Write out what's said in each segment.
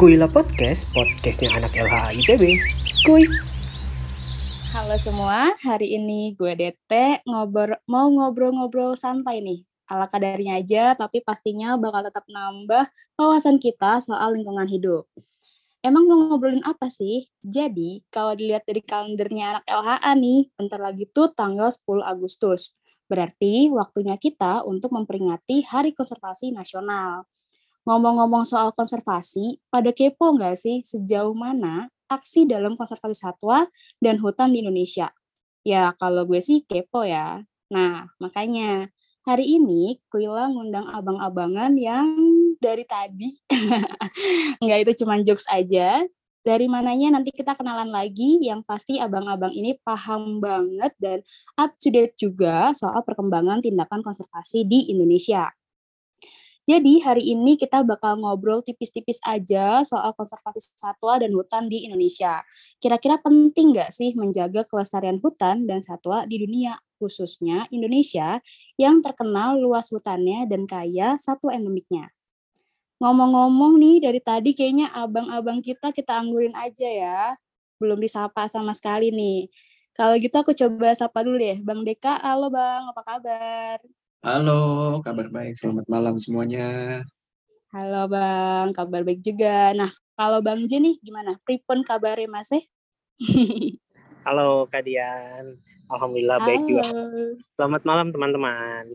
Kuila Podcast, podcastnya anak LHA IPB. Kuy. Halo semua, hari ini gue DT ngobrol mau ngobrol-ngobrol santai nih. Ala kadarnya aja, tapi pastinya bakal tetap nambah wawasan kita soal lingkungan hidup. Emang mau ngobrolin apa sih? Jadi, kalau dilihat dari kalendernya anak LHA nih, bentar lagi tuh tanggal 10 Agustus. Berarti waktunya kita untuk memperingati Hari Konservasi Nasional. Ngomong-ngomong soal konservasi, pada kepo nggak sih sejauh mana aksi dalam konservasi satwa dan hutan di Indonesia? Ya, kalau gue sih kepo ya. Nah, makanya hari ini Kuila ngundang abang-abangan yang dari tadi, nggak itu cuma jokes aja, dari mananya nanti kita kenalan lagi yang pasti abang-abang ini paham banget dan up to date juga soal perkembangan tindakan konservasi di Indonesia. Jadi hari ini kita bakal ngobrol tipis-tipis aja soal konservasi satwa dan hutan di Indonesia. Kira-kira penting nggak sih menjaga kelestarian hutan dan satwa di dunia, khususnya Indonesia yang terkenal luas hutannya dan kaya satwa endemiknya. Ngomong-ngomong nih dari tadi kayaknya abang-abang kita kita anggurin aja ya. Belum disapa sama sekali nih. Kalau gitu aku coba sapa dulu deh. Bang Deka, halo Bang, apa kabar? Halo, kabar baik. Selamat malam semuanya. Halo Bang, kabar baik juga. Nah, kalau Bang J nih gimana? Pripun kabarnya Mas eh? Halo Kak Dian. Alhamdulillah Halo. baik juga. Selamat malam teman-teman.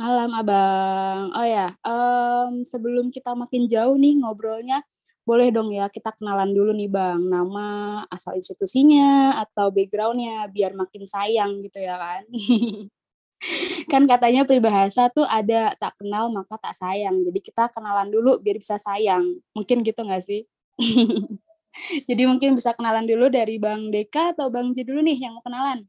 Malam Abang. Oh ya, em, sebelum kita makin jauh nih ngobrolnya, boleh dong ya kita kenalan dulu nih Bang. Nama, asal institusinya, atau backgroundnya, biar makin sayang gitu ya kan. kan katanya peribahasa tuh ada tak kenal maka tak sayang. Jadi kita kenalan dulu biar bisa sayang. Mungkin gitu nggak sih? Jadi mungkin bisa kenalan dulu dari Bang Deka atau Bang J dulu nih yang mau kenalan.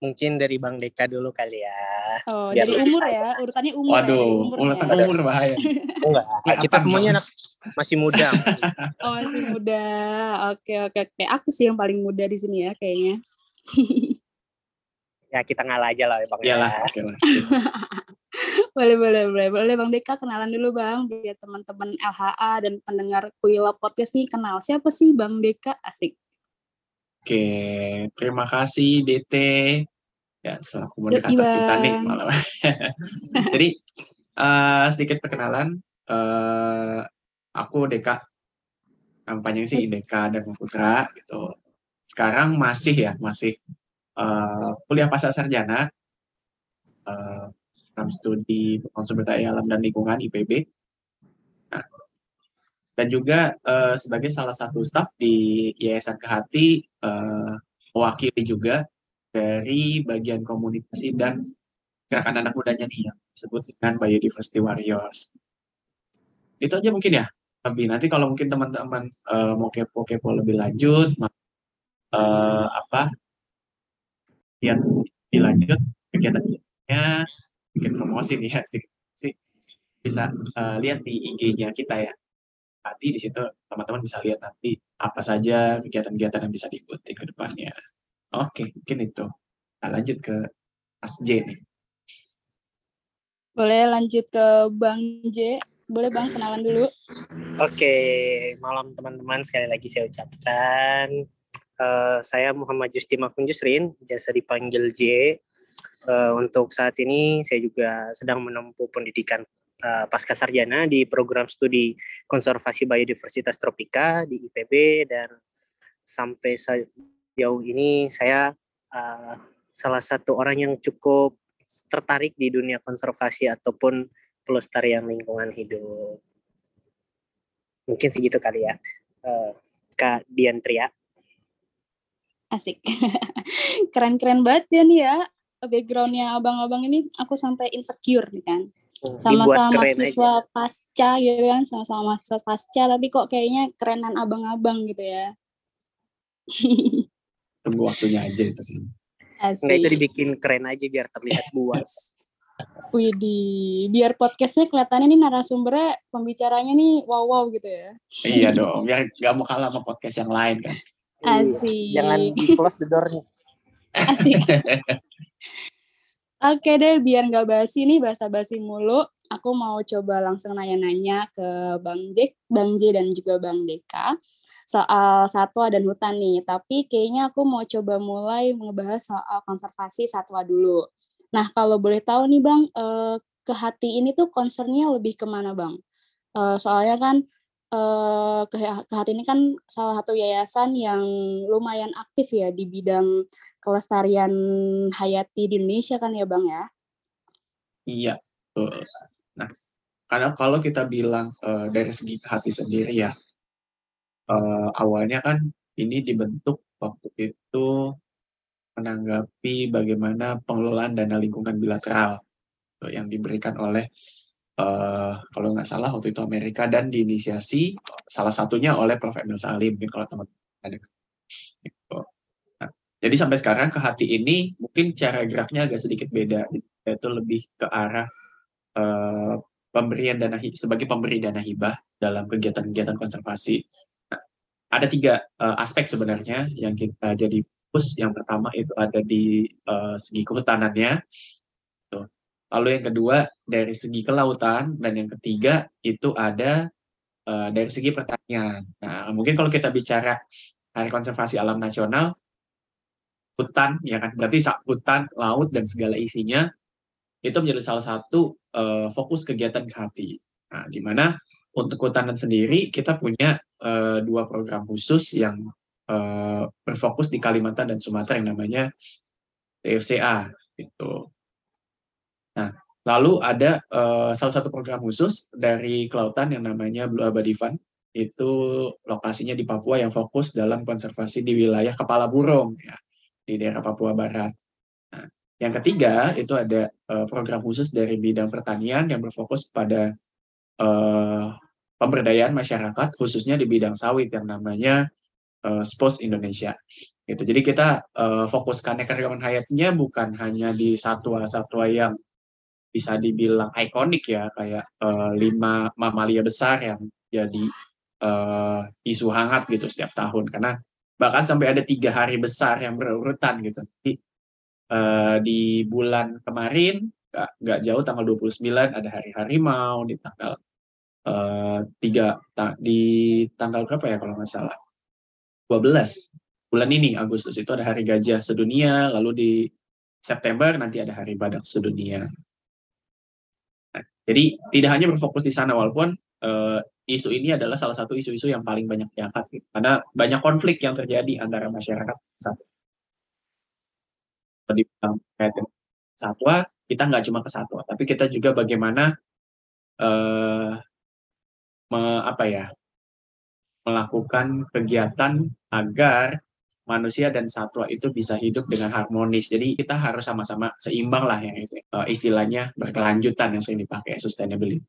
Mungkin dari Bang Deka dulu kali ya. Oh, Biar dari umur ya, urutannya umur ya. Waduh, dari umur urutan ya. umur bahaya. Enggak, kita semuanya anak masih muda. Oh, masih muda. Oke, oke, oke. Aku sih yang paling muda di sini ya kayaknya. ya kita ngalah aja lah ya Bang. Iyalah, ya. oke lah. boleh, boleh, boleh. Boleh Bang Deka kenalan dulu Bang, biar teman-teman LHA dan pendengar Kuila Podcast nih kenal siapa sih Bang Deka? Asik. Oke, terima kasih DT. Ya, selaku moderator kita nih malam. Jadi, eh, sedikit perkenalan. eh aku Deka. Kampanye sih Deka dan Putra gitu. Sekarang masih ya, masih eh, kuliah pasca sarjana. eh, dalam studi sumber daya alam dan lingkungan IPB. Nah, dan juga eh, sebagai salah satu staf di Yayasan Kehati eh, mewakili juga dari bagian komunikasi dan gerakan anak mudanya nih yang disebut dengan Biodiversity Warriors. Itu aja mungkin ya. Lebih nanti kalau mungkin teman-teman eh, mau kepo-kepo lebih lanjut, eh, apa lihat lebih lanjut kegiatannya, bikin promosi nih ya, sih bisa eh, lihat di IG-nya kita ya. Nanti di situ teman-teman bisa lihat nanti apa saja kegiatan-kegiatan yang bisa diikuti ke depannya. Oke, mungkin itu. Nah, lanjut ke Mas J nih. Boleh lanjut ke Bang J. Boleh Bang kenalan dulu. Oke, malam teman-teman sekali lagi saya ucapkan eh, saya Muhammad Justi Makun Jusrin, biasa dipanggil J. Eh, untuk saat ini saya juga sedang menempuh pendidikan eh, pasca sarjana di program studi konservasi biodiversitas tropika di IPB dan sampai sejauh ini saya eh, salah satu orang yang cukup tertarik di dunia konservasi ataupun pelestarian lingkungan hidup. Mungkin segitu kali ya. Eh, Kak Diantria. Asik. Keren-keren banget ya nih ya. Backgroundnya abang-abang ini aku sampai insecure nih kan. Dibuat Sama-sama keren aja. mahasiswa pasca gitu kan. Sama-sama mahasiswa pasca tapi kok kayaknya kerenan abang-abang gitu ya. Tunggu waktunya aja itu sih. Asik. Enggak itu dibikin keren aja biar terlihat buas. Widih, biar podcastnya kelihatannya nih narasumbernya pembicaranya nih wow-wow gitu ya. iya dong, biar gak mau kalah sama podcast yang lain kan. Asik. Jangan di close the door-nya. Asik. Oke deh, biar nggak basi nih, basa-basi mulu. aku mau coba langsung nanya-nanya ke Bang Jack, Bang J dan juga Bang Deka soal satwa dan hutan nih. Tapi kayaknya aku mau coba mulai ngebahas soal konservasi satwa dulu. Nah, kalau boleh tahu nih Bang, eh, ke hati ini tuh concernnya lebih ke mana Bang? Eh, soalnya kan uh, Kehat ini kan salah satu yayasan yang lumayan aktif ya di bidang kelestarian hayati di Indonesia kan ya Bang ya? Iya. Nah, karena kalau kita bilang uh, dari segi hati sendiri ya, uh, awalnya kan ini dibentuk waktu itu menanggapi bagaimana pengelolaan dana lingkungan bilateral yang diberikan oleh uh, kalau nggak salah waktu itu Amerika dan diinisiasi salah satunya oleh Prof. Emil Salim mungkin kalau teman-teman ada nah, jadi sampai sekarang ke hati ini mungkin cara geraknya agak sedikit beda yaitu lebih ke arah uh, pemberian dana sebagai pemberi dana hibah dalam kegiatan-kegiatan konservasi. Nah, ada tiga uh, aspek sebenarnya yang kita jadi fokus. Yang pertama itu ada di uh, segi kehutanannya, Lalu yang kedua dari segi kelautan dan yang ketiga itu ada uh, dari segi pertanian. Nah, mungkin kalau kita bicara Hari Konservasi Alam Nasional, hutan ya kan berarti hutan, laut dan segala isinya itu menjadi salah satu uh, fokus kegiatan hati. Nah, di mana untuk kehutanan sendiri kita punya uh, dua program khusus yang uh, berfokus di Kalimantan dan Sumatera yang namanya TFCA gitu. Nah, lalu ada uh, salah satu program khusus dari kelautan yang namanya Blue Abadi Fund. Itu lokasinya di Papua yang fokus dalam konservasi di wilayah kepala burung ya, di daerah Papua Barat. Nah, yang ketiga itu ada uh, program khusus dari bidang pertanian yang berfokus pada uh, pemberdayaan masyarakat khususnya di bidang sawit yang namanya uh, SPOS Indonesia. Gitu. Jadi kita uh, fokus keanekaragaman hayatnya bukan hanya di satwa-satwa yang bisa dibilang ikonik ya kayak uh, lima mamalia besar yang jadi uh, isu hangat gitu setiap tahun. Karena bahkan sampai ada tiga hari besar yang berurutan gitu. Jadi, uh, di bulan kemarin nggak jauh tanggal 29 ada hari harimau di tanggal uh, tiga ta di tanggal berapa ya kalau nggak salah? 12 bulan ini Agustus. Itu ada hari gajah sedunia lalu di September nanti ada hari badak sedunia jadi tidak hanya berfokus di sana walaupun uh, isu ini adalah salah satu isu-isu yang paling banyak diangkat gitu. karena banyak konflik yang terjadi antara masyarakat satu di satwa kita nggak cuma ke satwa tapi kita juga bagaimana uh, me, apa ya melakukan kegiatan agar manusia dan satwa itu bisa hidup dengan harmonis. Jadi kita harus sama-sama seimbang lah yang. Uh, istilahnya berkelanjutan yang sering dipakai sustainability.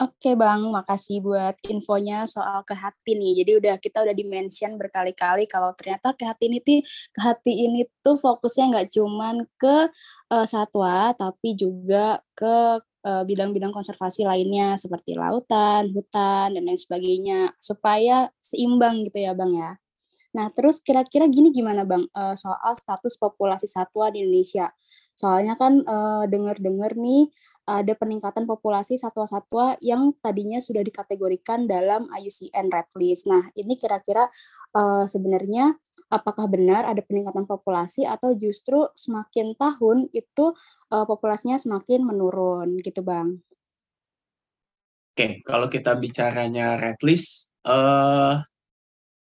Oke Bang, makasih buat infonya soal ke hati nih. Jadi udah kita udah dimention berkali-kali kalau ternyata ke hati ini tuh ini tuh fokusnya nggak cuman ke uh, satwa tapi juga ke bidang bidang-bidang konservasi lainnya seperti lautan, hutan dan lain sebagainya supaya seimbang gitu ya Bang ya. Nah, terus kira-kira gini gimana Bang uh, soal status populasi satwa di Indonesia? Soalnya kan uh, dengar-dengar nih ada peningkatan populasi satwa-satwa yang tadinya sudah dikategorikan dalam IUCN Red List. Nah, ini kira-kira uh, sebenarnya apakah benar ada peningkatan populasi atau justru semakin tahun itu uh, populasinya semakin menurun gitu, Bang? Oke, kalau kita bicaranya red list, uh,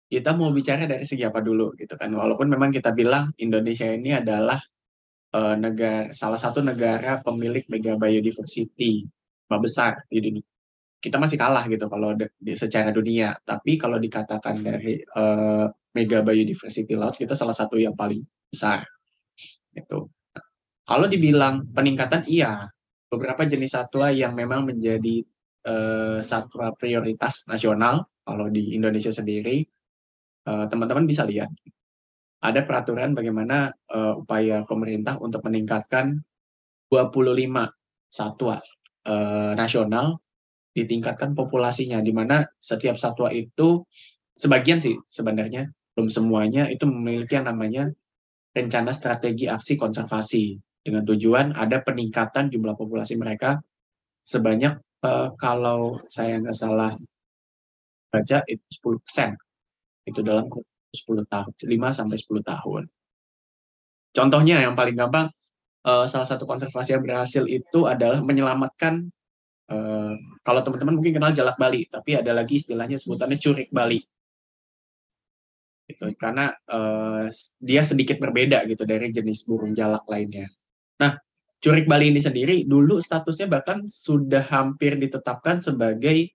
kita mau bicara dari segi apa dulu gitu kan. Walaupun memang kita bilang Indonesia ini adalah uh, negara salah satu negara pemilik mega biodiversity besar di dunia. Kita masih kalah gitu kalau di, secara dunia. Tapi kalau dikatakan dari uh, mega biodiversity laut kita salah satu yang paling besar. Gitu. kalau dibilang peningkatan iya, beberapa jenis satwa yang memang menjadi uh, satwa prioritas nasional kalau di Indonesia sendiri Eh, teman-teman bisa lihat. Ada peraturan bagaimana uh, upaya pemerintah untuk meningkatkan 25 satwa uh, nasional ditingkatkan populasinya di mana setiap satwa itu sebagian sih sebenarnya belum semuanya itu memiliki yang namanya rencana strategi aksi konservasi dengan tujuan ada peningkatan jumlah populasi mereka sebanyak uh, kalau saya nggak salah baca itu 10 persen itu dalam 10 tahun 5 sampai 10 tahun contohnya yang paling gampang uh, salah satu konservasi yang berhasil itu adalah menyelamatkan uh, kalau teman-teman mungkin kenal jalak Bali tapi ada lagi istilahnya sebutannya curik Bali gitu karena uh, dia sedikit berbeda gitu dari jenis burung jalak lainnya. Nah, curik Bali ini sendiri dulu statusnya bahkan sudah hampir ditetapkan sebagai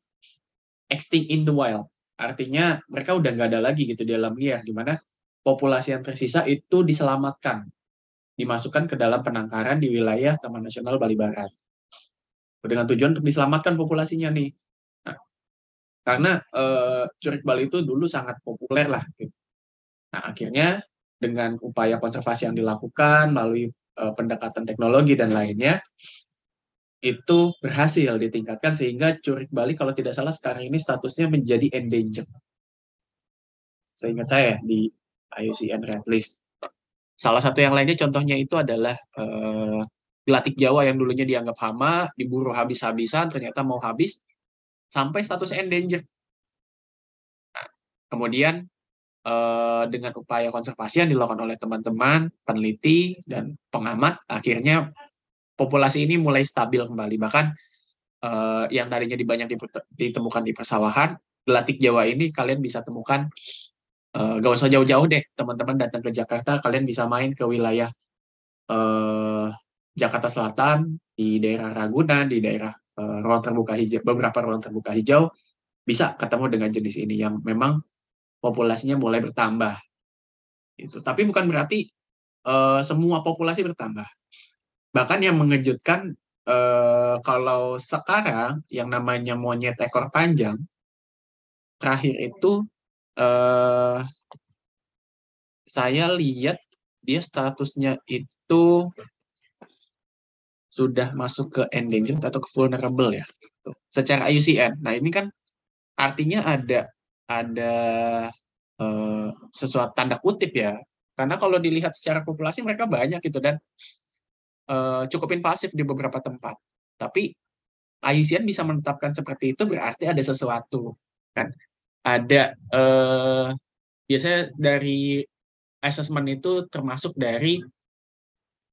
extinct in the wild. Artinya mereka udah nggak ada lagi gitu di alam liar, di mana populasi yang tersisa itu diselamatkan, dimasukkan ke dalam penangkaran di wilayah Taman Nasional Bali Barat. Dengan tujuan untuk diselamatkan populasinya nih. Nah, karena uh, curik Bali itu dulu sangat populer lah. Gitu. Nah, akhirnya dengan upaya konservasi yang dilakukan melalui uh, pendekatan teknologi dan lainnya, itu berhasil ditingkatkan sehingga curik Bali kalau tidak salah sekarang ini statusnya menjadi endangered. Seingat saya di IUCN Red List. Salah satu yang lainnya contohnya itu adalah uh, gelatik Jawa yang dulunya dianggap hama, diburu habis-habisan, ternyata mau habis, sampai status endangered. Nah, kemudian uh, dengan upaya konservasi yang dilakukan oleh teman-teman, peneliti, dan pengamat, akhirnya populasi ini mulai stabil kembali. Bahkan uh, yang tadinya banyak ditemukan di persawahan, gelatik Jawa ini kalian bisa temukan uh, gak usah jauh-jauh deh teman-teman datang ke Jakarta kalian bisa main ke wilayah uh, Jakarta Selatan di daerah Ragunan di daerah uh, ruang terbuka hijau beberapa ruang terbuka hijau bisa ketemu dengan jenis ini yang memang populasinya mulai bertambah. Itu tapi bukan berarti uh, semua populasi bertambah bahkan yang mengejutkan uh, kalau sekarang yang namanya monyet ekor panjang terakhir itu uh, saya lihat dia statusnya itu sudah masuk ke endangered atau ke vulnerable ya secara IUCN. Nah ini kan artinya ada ada uh, sesuatu tanda kutip ya karena kalau dilihat secara populasi mereka banyak gitu dan uh, cukup invasif di beberapa tempat. Tapi IUCN bisa menetapkan seperti itu berarti ada sesuatu kan ada eh, biasanya dari assessment itu termasuk dari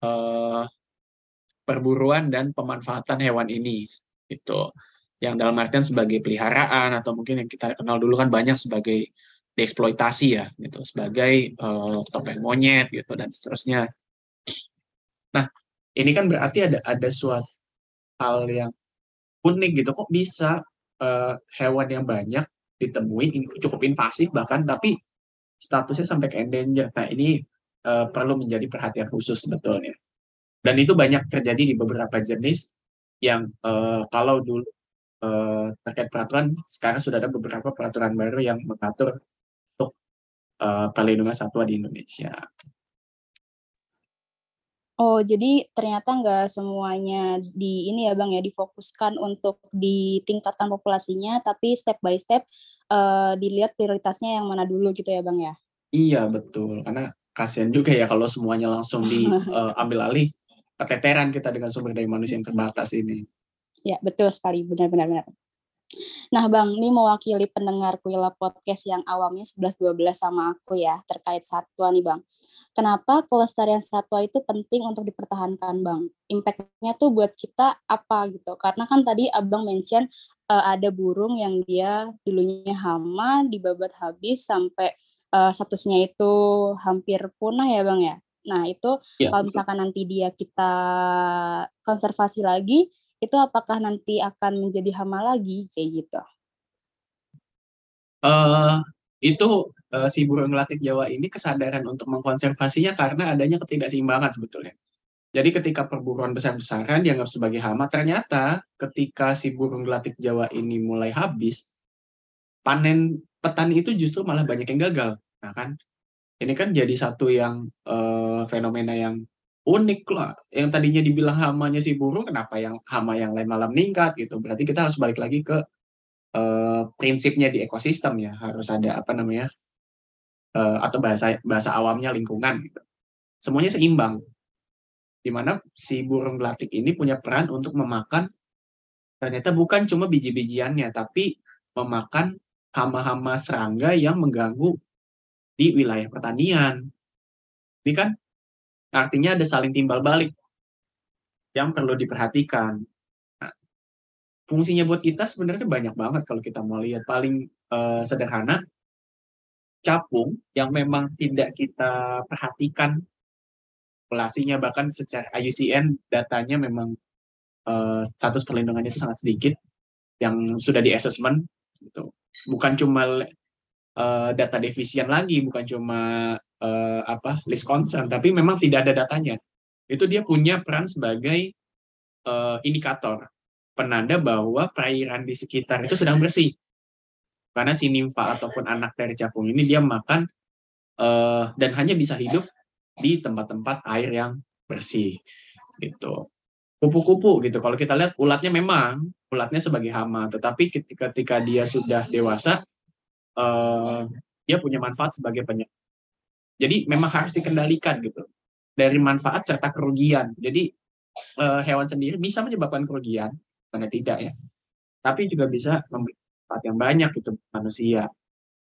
eh, perburuan dan pemanfaatan hewan ini itu yang dalam artian sebagai peliharaan atau mungkin yang kita kenal dulu kan banyak sebagai dieksploitasi ya gitu sebagai uh, topeng monyet gitu dan seterusnya. Nah ini kan berarti ada ada suatu hal yang unik gitu kok bisa uh, hewan yang banyak ditemui cukup invasif bahkan tapi statusnya sampai ke endanger. Nah ini uh, perlu menjadi perhatian khusus sebetulnya. Dan itu banyak terjadi di beberapa jenis yang uh, kalau dulu uh, terkait peraturan sekarang sudah ada beberapa peraturan baru yang mengatur untuk uh, perlindungan satwa di Indonesia. Oh, jadi ternyata nggak semuanya di ini ya Bang ya, difokuskan untuk ditingkatkan populasinya, tapi step by step uh, dilihat prioritasnya yang mana dulu gitu ya Bang ya? Iya betul, karena kasihan juga ya kalau semuanya langsung diambil uh, alih, keteteran kita dengan sumber daya manusia yang terbatas ini. Ya betul sekali, benar-benar. Nah Bang, ini mewakili pendengar Kuila Podcast yang awamnya 11-12 sama aku ya, terkait satwa nih Bang kenapa kelestarian satwa itu penting untuk dipertahankan bang? Impactnya tuh buat kita apa gitu? Karena kan tadi abang mention uh, ada burung yang dia dulunya hama dibabat habis sampai uh, statusnya itu hampir punah ya bang ya? Nah itu ya, kalau misalkan nanti dia kita konservasi lagi itu apakah nanti akan menjadi hama lagi? Kayak gitu. Uh, itu uh, si burung gelatik Jawa ini kesadaran untuk mengkonservasinya karena adanya ketidakseimbangan sebetulnya. Jadi ketika perburuan besar-besaran dianggap sebagai hama, ternyata ketika si burung gelatik Jawa ini mulai habis, panen petani itu justru malah banyak yang gagal. Nah kan, ini kan jadi satu yang uh, fenomena yang unik lah. Yang tadinya dibilang hamanya si burung, kenapa yang hama yang lain malam meningkat gitu. Berarti kita harus balik lagi ke uh, prinsipnya di ekosistem ya. Harus ada apa namanya uh, atau bahasa bahasa awamnya lingkungan gitu. Semuanya seimbang. Di mana si burung gelatik ini punya peran untuk memakan ternyata bukan cuma biji-bijiannya, tapi memakan hama-hama serangga yang mengganggu di wilayah pertanian. Ini kan artinya ada saling timbal balik yang perlu diperhatikan. Nah, fungsinya buat kita sebenarnya banyak banget kalau kita mau lihat. Paling uh, sederhana, capung yang memang tidak kita perhatikan populasinya bahkan secara IUCN datanya memang uh, status perlindungannya itu sangat sedikit yang sudah di assessment gitu. Bukan cuma uh, data defisien lagi, bukan cuma uh, apa list concern, tapi memang tidak ada datanya. Itu dia punya peran sebagai uh, indikator penanda bahwa perairan di sekitar itu sedang bersih. Karena si nimfa ataupun anak dari capung ini dia makan uh, dan hanya bisa hidup di tempat-tempat air yang bersih gitu. Kupu-kupu gitu. Kalau kita lihat ulatnya memang ulatnya sebagai hama. Tetapi ketika, dia sudah dewasa uh, dia punya manfaat sebagai penyakit jadi memang harus dikendalikan gitu. Dari manfaat serta kerugian. Jadi uh, hewan sendiri bisa menyebabkan kerugian karena tidak ya. Tapi juga bisa memberi manfaat yang banyak gitu manusia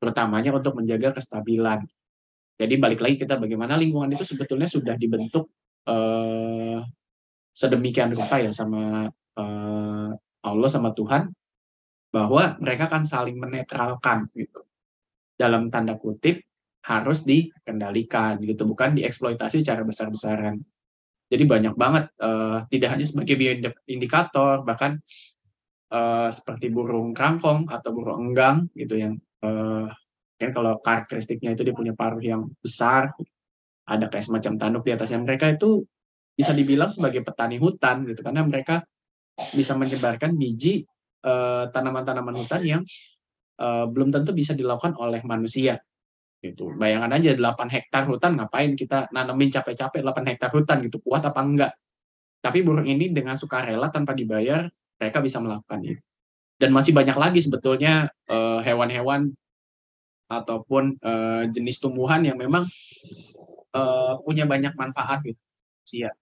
terutamanya untuk menjaga kestabilan jadi balik lagi kita bagaimana lingkungan itu sebetulnya sudah dibentuk uh, sedemikian rupa ya sama uh, Allah sama Tuhan bahwa mereka akan saling menetralkan gitu. Dalam tanda kutip harus dikendalikan gitu, bukan dieksploitasi secara besar-besaran. Jadi banyak banget uh, tidak hanya sebagai bioindikator bahkan uh, seperti burung kangkong atau burung enggang gitu yang uh, kan kalau karakteristiknya itu dia punya paruh yang besar ada kayak semacam tanduk di atasnya. Mereka itu bisa dibilang sebagai petani hutan gitu karena mereka bisa menyebarkan biji eh, tanaman-tanaman hutan yang uh, belum tentu bisa dilakukan oleh manusia gitu. Bayangan aja 8 hektar hutan ngapain kita nanemin capek-capek 8 hektar hutan gitu kuat apa enggak? Tapi burung ini dengan sukarela tanpa dibayar mereka bisa melakukan itu dan masih banyak lagi sebetulnya eh, hewan-hewan uh, ataupun uh, jenis tumbuhan yang memang uh, punya banyak manfaat gitu. Sia.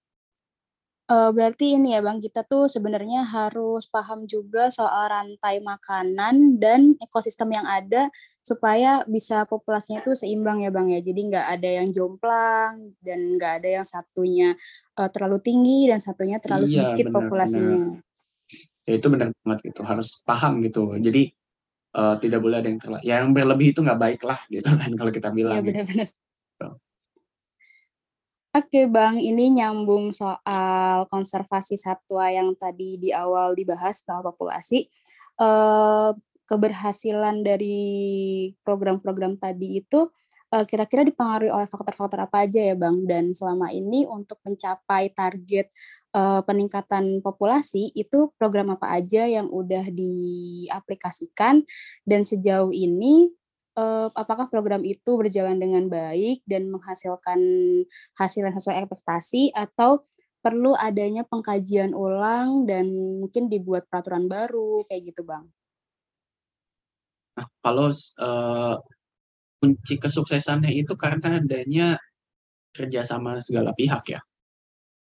Uh, berarti ini ya Bang, kita tuh sebenarnya harus paham juga soal rantai makanan dan ekosistem yang ada supaya bisa populasinya itu seimbang ya Bang ya. Jadi nggak ada yang jomplang dan nggak ada yang satunya uh, terlalu tinggi dan satunya terlalu iya, sedikit benar, populasinya. Benar. Ya, itu benar banget gitu, harus paham gitu. Jadi uh, tidak boleh ada yang terlalu yang berlebih itu nggak baik lah gitu kan kalau kita bilang. Iya gitu. benar-benar. Gitu. Oke Bang, ini nyambung soal konservasi satwa yang tadi di awal dibahas soal populasi. Uh, keberhasilan dari program-program tadi itu kira-kira dipengaruhi oleh faktor-faktor apa aja ya Bang? Dan selama ini untuk mencapai target uh, peningkatan populasi itu program apa aja yang udah diaplikasikan dan sejauh ini uh, apakah program itu berjalan dengan baik dan menghasilkan hasil yang sesuai ekspektasi atau perlu adanya pengkajian ulang dan mungkin dibuat peraturan baru kayak gitu bang? Nah, kalau uh, kunci kesuksesannya itu karena adanya kerjasama segala pihak ya.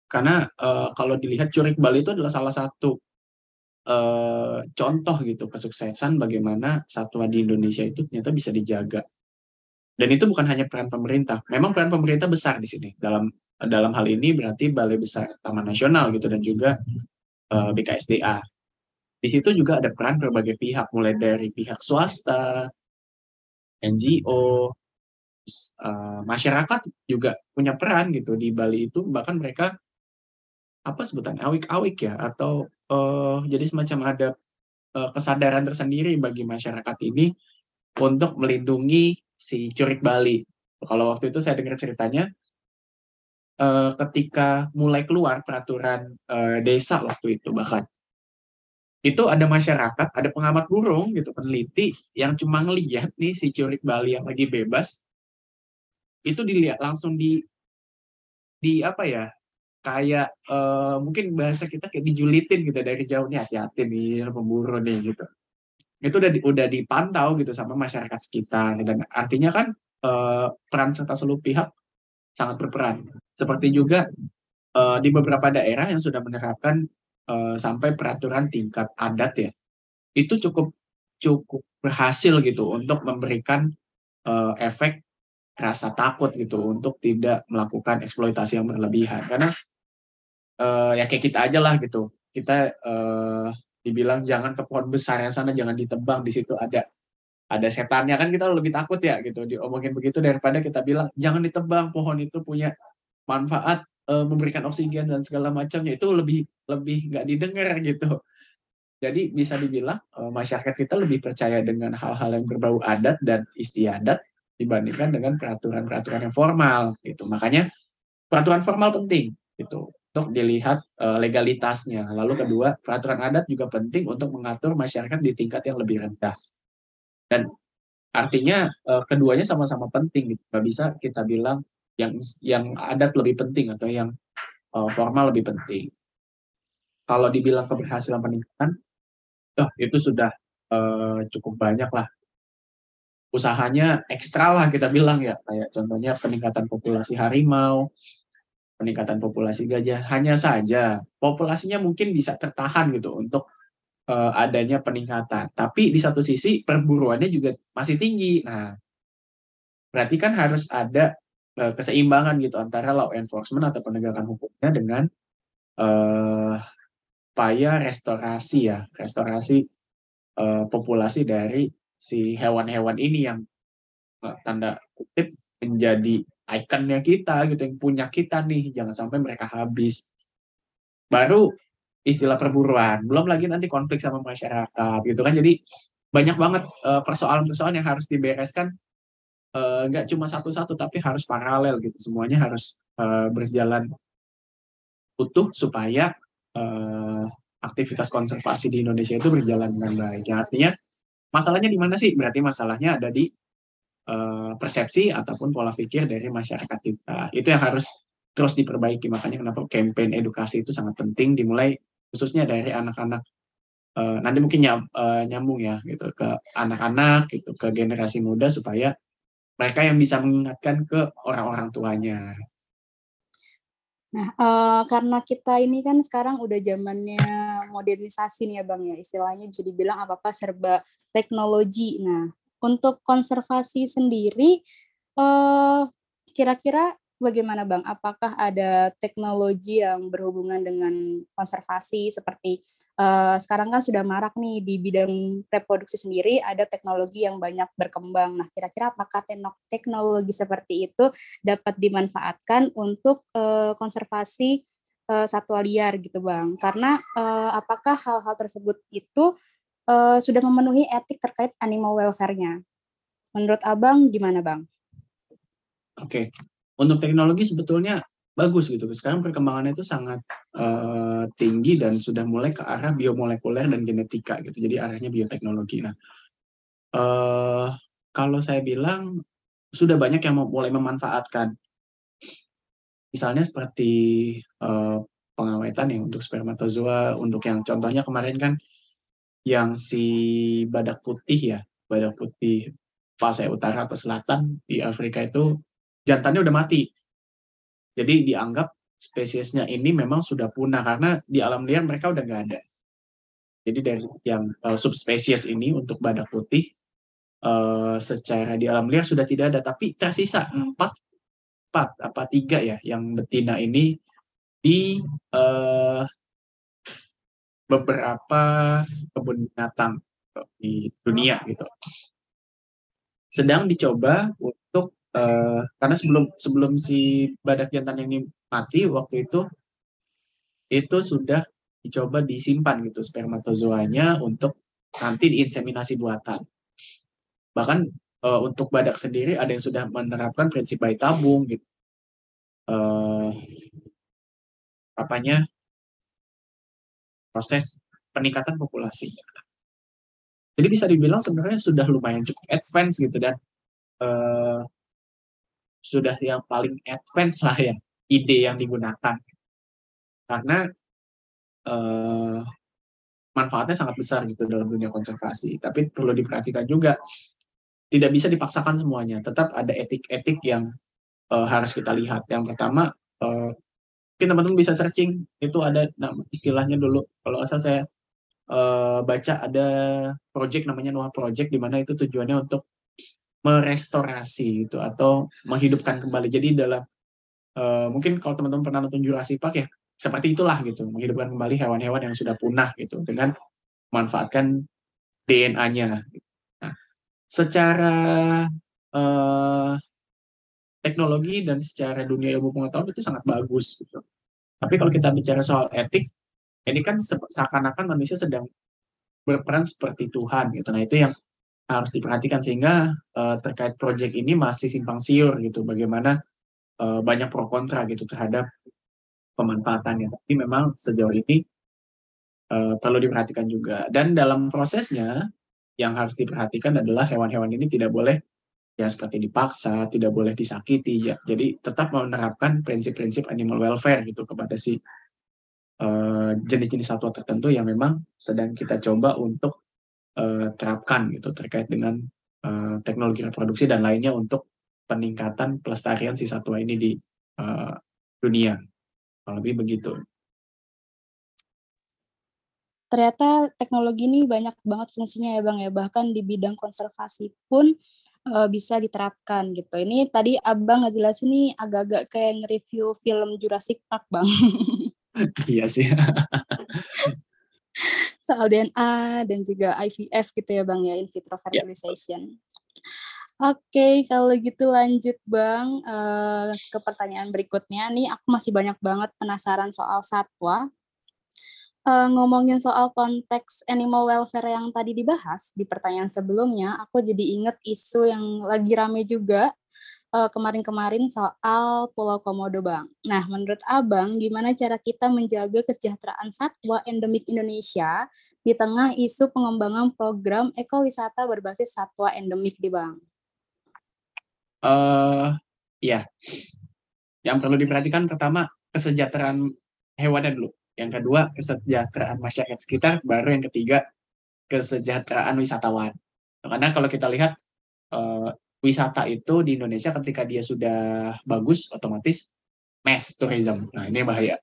Karena uh, kalau dilihat Curik Bali itu adalah salah satu uh, contoh gitu kesuksesan bagaimana satwa di Indonesia itu ternyata bisa dijaga. Dan itu bukan hanya peran pemerintah. Memang peran pemerintah besar di sini. Dalam dalam hal ini berarti Balai Besar Taman Nasional gitu dan juga uh, BKSDA. Di situ juga ada peran berbagai pihak, mulai dari pihak swasta, NGO, uh, masyarakat juga punya peran gitu di Bali itu bahkan mereka apa sebutan awik-awik ya atau uh, jadi semacam ada uh, kesadaran tersendiri bagi masyarakat ini untuk melindungi si curik Bali. Kalau waktu itu saya dengar ceritanya uh, ketika mulai keluar peraturan uh, desa waktu itu bahkan itu ada masyarakat, ada pengamat burung gitu, peneliti yang cuma ngelihat nih si curik Bali yang lagi bebas, itu dilihat langsung di di apa ya kayak uh, mungkin bahasa kita kayak dijulitin gitu dari jauh nih hati-hati nih pemburu nih gitu. Itu udah di, udah dipantau gitu sama masyarakat sekitar dan artinya kan uh, peran serta seluruh pihak sangat berperan. Seperti juga uh, di beberapa daerah yang sudah menerapkan uh, sampai peraturan tingkat adat ya itu cukup cukup berhasil gitu untuk memberikan uh, efek rasa takut gitu untuk tidak melakukan eksploitasi yang berlebihan. Karena uh, ya kayak kita aja lah gitu. Kita uh, dibilang jangan ke pohon besar yang sana jangan ditebang di situ ada ada setannya. Kan kita lebih takut ya gitu diomongin begitu daripada kita bilang jangan ditebang pohon itu punya manfaat e, memberikan oksigen dan segala macamnya itu lebih lebih nggak didengar gitu. Jadi bisa dibilang e, masyarakat kita lebih percaya dengan hal-hal yang berbau adat dan istiadat dibandingkan dengan peraturan-peraturan yang formal gitu. Makanya peraturan formal penting gitu untuk dilihat e, legalitasnya. Lalu kedua peraturan adat juga penting untuk mengatur masyarakat di tingkat yang lebih rendah. Dan artinya uh, keduanya sama-sama penting gitu. Bisa kita bilang yang yang adat lebih penting atau yang uh, formal lebih penting. Kalau dibilang keberhasilan peningkatan, oh, itu sudah uh, cukup banyak lah. Usahanya ekstra lah kita bilang ya, kayak contohnya peningkatan populasi harimau, peningkatan populasi gajah. Hanya saja populasinya mungkin bisa tertahan gitu untuk uh, adanya peningkatan. Tapi di satu sisi perburuannya juga masih tinggi. Nah, berarti kan harus ada uh, keseimbangan gitu antara law enforcement atau penegakan hukumnya dengan uh, upaya restorasi ya, restorasi uh, populasi dari si hewan-hewan ini yang uh, tanda kutip menjadi ikonnya kita gitu, yang punya kita nih, jangan sampai mereka habis. Baru istilah perburuan. Belum lagi nanti konflik sama masyarakat gitu kan. Jadi banyak banget persoalan-persoalan yang harus dibereskan uh, nggak cuma satu-satu tapi harus paralel gitu. Semuanya harus uh, berjalan utuh supaya uh, aktivitas konservasi di Indonesia itu berjalan dengan baik. Ya, artinya masalahnya di mana sih? Berarti masalahnya ada di uh, persepsi ataupun pola pikir dari masyarakat kita. Itu yang harus terus diperbaiki. Makanya kenapa campaign edukasi itu sangat penting dimulai khususnya dari anak-anak uh, nanti mungkin nyam, uh, nyambung ya gitu ke anak-anak gitu ke generasi muda supaya mereka yang bisa mengingatkan ke orang-orang tuanya. Nah, uh, karena kita ini kan sekarang udah zamannya modernisasi nih ya Bang ya, istilahnya bisa dibilang apa-apa serba teknologi. Nah, untuk konservasi sendiri, uh, kira-kira bagaimana Bang? Apakah ada teknologi yang berhubungan dengan konservasi seperti uh, sekarang kan sudah marak nih di bidang reproduksi sendiri ada teknologi yang banyak berkembang. Nah, kira-kira apakah teknologi seperti itu dapat dimanfaatkan untuk uh, konservasi uh, satwa liar gitu Bang? Karena uh, apakah hal-hal tersebut itu uh, sudah memenuhi etik terkait animal welfare-nya? Menurut Abang gimana Bang? Oke, okay untuk teknologi sebetulnya bagus gitu. Sekarang perkembangannya itu sangat uh, tinggi dan sudah mulai ke arah biomolekuler dan genetika gitu. Jadi arahnya bioteknologi. Nah, uh, kalau saya bilang sudah banyak yang mulai memanfaatkan. Misalnya seperti uh, pengawetan yang untuk spermatozoa, untuk yang contohnya kemarin kan yang si badak putih ya, badak putih fase utara atau selatan di Afrika itu jantannya udah mati. Jadi dianggap spesiesnya ini memang sudah punah karena di alam liar mereka udah nggak ada. Jadi dari yang uh, subspesies ini untuk badak putih uh, secara di alam liar sudah tidak ada, tapi tersisa empat empat apa tiga ya yang betina ini di uh, beberapa kebun binatang di dunia gitu. Sedang dicoba untuk uh, karena sebelum sebelum si badak jantan ini mati waktu itu itu sudah dicoba disimpan gitu spermatozoanya untuk nanti diinseminasi buatan. Bahkan uh, untuk badak sendiri ada yang sudah menerapkan prinsip bayi tabung gitu. Uh, apanya proses peningkatan populasi. Jadi bisa dibilang sebenarnya sudah lumayan cukup advance gitu dan uh, sudah yang paling advance lah ya ide yang digunakan. Karena uh, manfaatnya sangat besar gitu dalam dunia konservasi. Tapi perlu diperhatikan juga tidak bisa dipaksakan semuanya. Tetap ada etik-etik yang uh, harus kita lihat. Yang pertama uh, mungkin teman-teman bisa searching. Itu ada istilahnya dulu. Kalau asal saya uh, baca ada project namanya Noah Project di mana itu tujuannya untuk merestorasi itu atau menghidupkan kembali jadi dalam uh, mungkin kalau teman-teman pernah nonton Jurassic Park ya seperti itulah gitu menghidupkan kembali hewan-hewan yang sudah punah gitu dengan manfaatkan DNA-nya. Nah, secara uh, teknologi dan secara dunia ilmu pengetahuan itu sangat bagus gitu. Tapi kalau kita bicara soal etik, ini kan seakan-akan manusia sedang berperan seperti Tuhan gitu. Nah itu yang harus diperhatikan sehingga uh, terkait proyek ini masih simpang siur gitu. Bagaimana uh, banyak pro kontra gitu terhadap pemanfaatannya. Tapi memang sejauh ini uh, perlu diperhatikan juga. Dan dalam prosesnya yang harus diperhatikan adalah hewan-hewan ini tidak boleh ya seperti dipaksa, tidak boleh disakiti ya. Jadi tetap menerapkan prinsip-prinsip animal welfare gitu kepada si uh, jenis-jenis satwa tertentu yang memang sedang kita coba untuk uh, terapkan gitu terkait dengan uh, teknologi reproduksi dan lainnya untuk peningkatan pelestarian si satwa ini di uh, dunia. Kalau lebih begitu ternyata teknologi ini banyak banget fungsinya ya Bang ya. Bahkan di bidang konservasi pun uh, bisa diterapkan gitu. Ini tadi Abang ngejelasin nih agak-agak kayak nge-review film Jurassic Park, Bang. iya sih. Soal DNA dan juga IVF gitu ya Bang ya, in vitro fertilization. Yeah. Oke, okay, kalau gitu lanjut Bang uh, ke pertanyaan berikutnya. Nih aku masih banyak banget penasaran soal satwa uh, ngomongin soal konteks animal welfare yang tadi dibahas di pertanyaan sebelumnya, aku jadi inget isu yang lagi rame juga uh, kemarin-kemarin soal Pulau Komodo, Bang. Nah, menurut Abang, gimana cara kita menjaga kesejahteraan satwa endemik Indonesia di tengah isu pengembangan program ekowisata berbasis satwa endemik di Bang? Uh, ya, yang perlu diperhatikan pertama kesejahteraan hewannya dulu. Yang kedua, kesejahteraan masyarakat sekitar. Baru yang ketiga, kesejahteraan wisatawan. Karena kalau kita lihat uh, wisata itu di Indonesia ketika dia sudah bagus, otomatis mass tourism. Nah ini bahaya.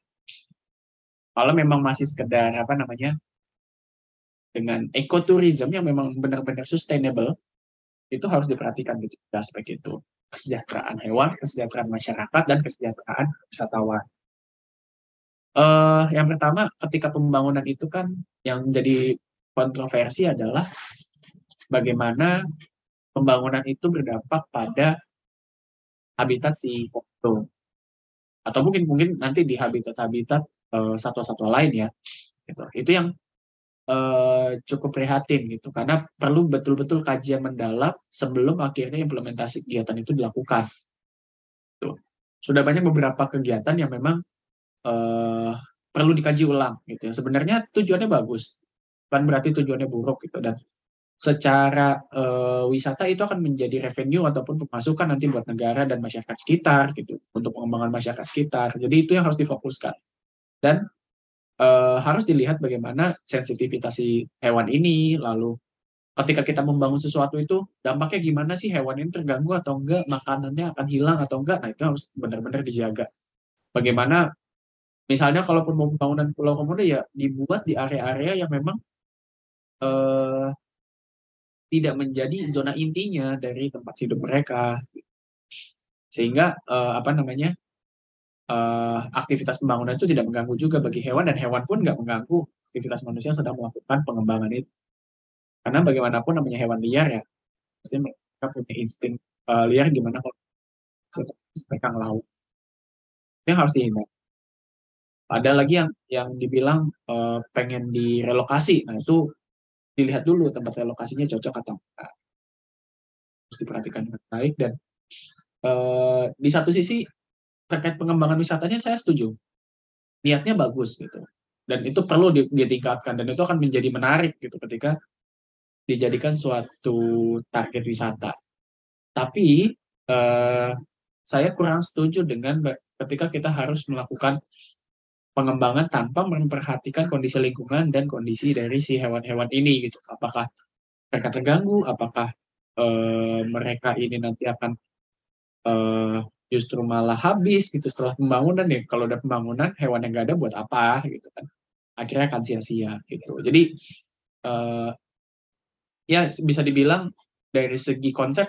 Kalau memang masih sekedar apa namanya dengan ekotourism yang memang benar-benar sustainable, itu harus diperhatikan gitu aspek itu kesejahteraan hewan, kesejahteraan masyarakat, dan kesejahteraan wisatawan. Uh, yang pertama, ketika pembangunan itu kan yang jadi kontroversi adalah bagaimana pembangunan itu berdampak pada habitat si komodo atau mungkin mungkin nanti di habitat-habitat uh, satwa-satwa lain ya gitu. itu yang uh, cukup prihatin gitu karena perlu betul-betul kajian mendalam sebelum akhirnya implementasi kegiatan itu dilakukan tuh sudah banyak beberapa kegiatan yang memang uh, perlu dikaji ulang gitu ya. Sebenarnya tujuannya bagus, bukan berarti tujuannya buruk gitu dan secara uh, wisata itu akan menjadi revenue ataupun pemasukan nanti buat negara dan masyarakat sekitar gitu untuk pengembangan masyarakat sekitar. Jadi itu yang harus difokuskan. Dan uh, harus dilihat bagaimana sensitivitas hewan ini lalu ketika kita membangun sesuatu itu dampaknya gimana sih hewan ini terganggu atau enggak makanannya akan hilang atau enggak? Nah itu harus benar-benar dijaga. Bagaimana misalnya kalaupun mau pembangunan Pulau Komodo ya dibuat di area-area yang memang uh, tidak menjadi zona intinya dari tempat hidup mereka. Sehingga uh, apa namanya uh, aktivitas pembangunan itu tidak mengganggu juga bagi hewan dan hewan pun nggak mengganggu aktivitas manusia sedang melakukan pengembangan itu. Karena bagaimanapun namanya hewan liar ya pasti mereka punya insting uh, liar gimana kalau mereka ngelaut yang harus dihindari. Ada lagi yang yang dibilang uh, pengen direlokasi. Nah, itu dilihat dulu tempat relokasinya cocok atau enggak. Harus diperhatikan dengan baik dan uh, di satu sisi terkait pengembangan wisatanya saya setuju. Niatnya bagus gitu. Dan itu perlu ditingkatkan dan itu akan menjadi menarik gitu ketika dijadikan suatu target wisata. Tapi uh, saya kurang setuju dengan ketika kita harus melakukan pengembangan tanpa memperhatikan kondisi lingkungan dan kondisi dari si hewan-hewan ini gitu. Apakah mereka terganggu? Apakah uh, mereka ini nanti akan uh, justru malah habis gitu setelah pembangunan ya kalau udah pembangunan hewan yang nggak ada buat apa gitu kan akhirnya akan sia-sia gitu jadi uh, ya bisa dibilang dari segi konsep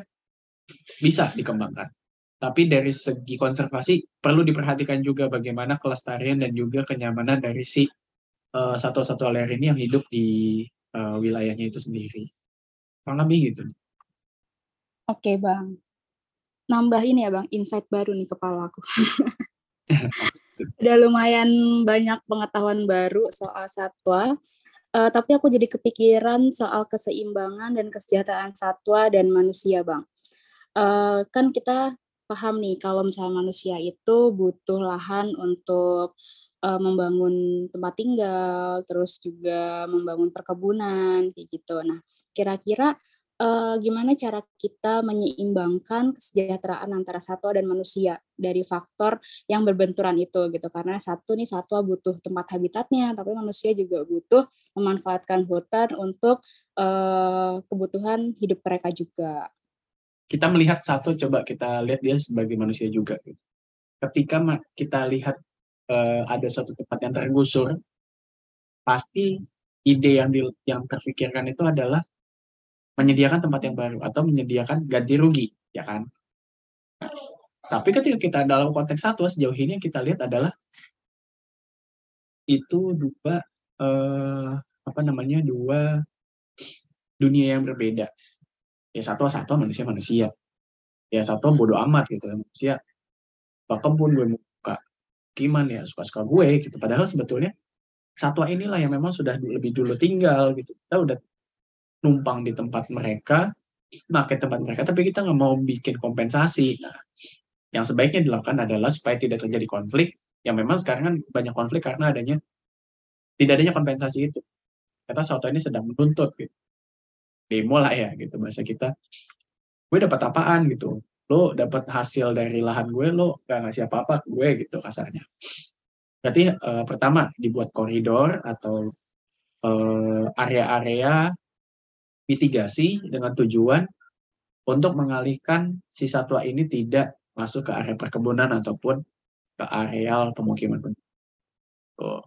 bisa dikembangkan tapi dari segi konservasi perlu diperhatikan juga bagaimana kelestarian dan juga kenyamanan dari si uh, satwa-satwa liar ini yang hidup di uh, wilayahnya itu sendiri kurang lebih gitu oke bang nambah ini ya bang, insight baru nih kepala aku. Udah lumayan banyak pengetahuan baru soal satwa, uh, tapi aku jadi kepikiran soal keseimbangan dan kesejahteraan satwa dan manusia bang. Uh, kan kita paham nih kalau misalnya manusia itu butuh lahan untuk uh, membangun tempat tinggal, terus juga membangun perkebunan kayak gitu. Nah, kira-kira uh, gimana cara kita menyeimbangkan kesejahteraan antara satwa dan manusia dari faktor yang berbenturan itu gitu karena satu nih satwa butuh tempat habitatnya tapi manusia juga butuh memanfaatkan hutan untuk uh, kebutuhan hidup mereka juga kita melihat satu coba kita lihat dia sebagai manusia juga ketika kita lihat uh, ada suatu tempat yang tergusur pasti ide yang di, yang terfikirkan itu adalah menyediakan tempat yang baru atau menyediakan ganti rugi, ya kan? Nah, tapi ketika kita dalam konteks satwa sejauh ini yang kita lihat adalah itu dua eh, apa namanya dua dunia yang berbeda. Ya satwa satwa manusia manusia. Ya satwa bodoh amat gitu manusia. Bahkan pun gue muka gimana ya suka-suka gue gitu. Padahal sebetulnya satwa inilah yang memang sudah lebih dulu tinggal gitu. Kita udah numpang di tempat mereka, pakai tempat mereka, tapi kita nggak mau bikin kompensasi. Nah, yang sebaiknya dilakukan adalah supaya tidak terjadi konflik, yang memang sekarang kan banyak konflik karena adanya tidak adanya kompensasi itu. Kata Sauto ini sedang menuntut gitu. Demo lah ya gitu bahasa kita. Gue dapat apaan gitu. Lo dapat hasil dari lahan gue, lo gak ngasih apa-apa ke gue gitu kasarnya. Berarti uh, pertama dibuat koridor atau uh, area-area mitigasi dengan tujuan untuk mengalihkan si satwa ini tidak masuk ke area perkebunan ataupun ke areal pemukiman. Oh.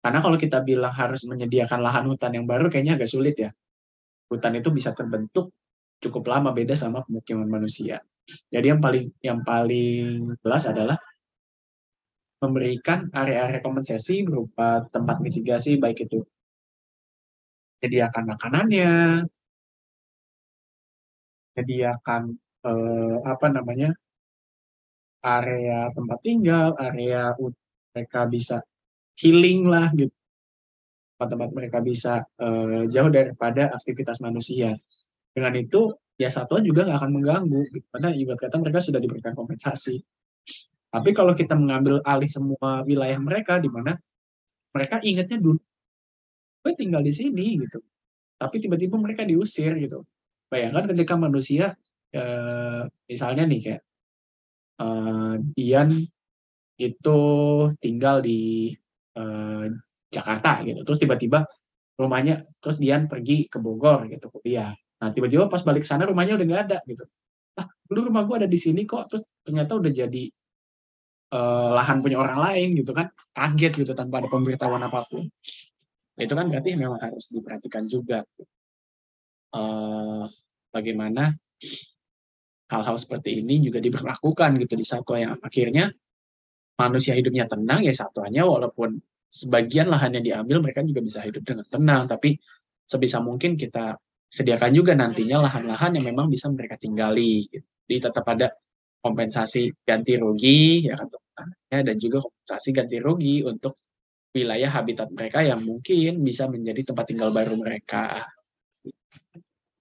Karena kalau kita bilang harus menyediakan lahan hutan yang baru kayaknya agak sulit ya. Hutan itu bisa terbentuk cukup lama beda sama pemukiman manusia. Jadi yang paling yang paling jelas adalah memberikan area-area kompensasi berupa tempat mitigasi baik itu Sediakan makanannya, sediakan eh, apa namanya area tempat tinggal, area mereka bisa healing lah gitu, tempat-tempat mereka bisa eh, jauh daripada aktivitas manusia. Dengan itu ya satwa juga nggak akan mengganggu, karena ibarat kata mereka sudah diberikan kompensasi. Tapi kalau kita mengambil alih semua wilayah mereka, di mana mereka ingatnya dulu gue tinggal di sini gitu tapi tiba-tiba mereka diusir gitu bayangkan ketika manusia eh, misalnya nih kayak eh, Dian itu tinggal di eh, Jakarta gitu. Terus tiba-tiba rumahnya terus Dian pergi ke Bogor gitu. Kuliah nah tiba-tiba pas balik sana rumahnya udah nggak ada gitu. Ah dulu rumah gue ada di sini kok. Terus ternyata udah jadi uh, lahan punya orang lain gitu kan. Kaget gitu tanpa ada pemberitahuan apa pun. Itu kan berarti memang harus diperhatikan juga. Uh, bagaimana hal-hal seperti ini juga diberlakukan gitu di satwa yang akhirnya manusia hidupnya tenang ya satwanya walaupun sebagian lahannya diambil mereka juga bisa hidup dengan tenang tapi sebisa mungkin kita sediakan juga nantinya lahan-lahan yang memang bisa mereka tinggali gitu. jadi tetap ada kompensasi ganti rugi ya kan dan juga kompensasi ganti rugi untuk wilayah habitat mereka yang mungkin bisa menjadi tempat tinggal baru mereka.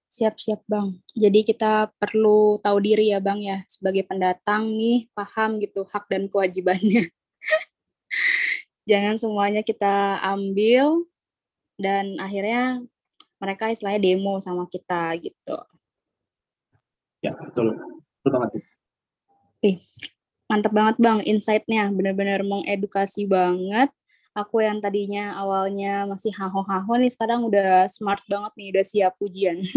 Siap-siap Bang. Jadi kita perlu tahu diri ya Bang ya, sebagai pendatang nih paham gitu hak dan kewajibannya. Jangan semuanya kita ambil dan akhirnya mereka istilahnya demo sama kita gitu. Ya, betul. Betul banget. Ih, mantap banget Bang insight-nya, benar-benar mengedukasi banget aku yang tadinya awalnya masih haho-haho nih sekarang udah smart banget nih, udah siap ujian.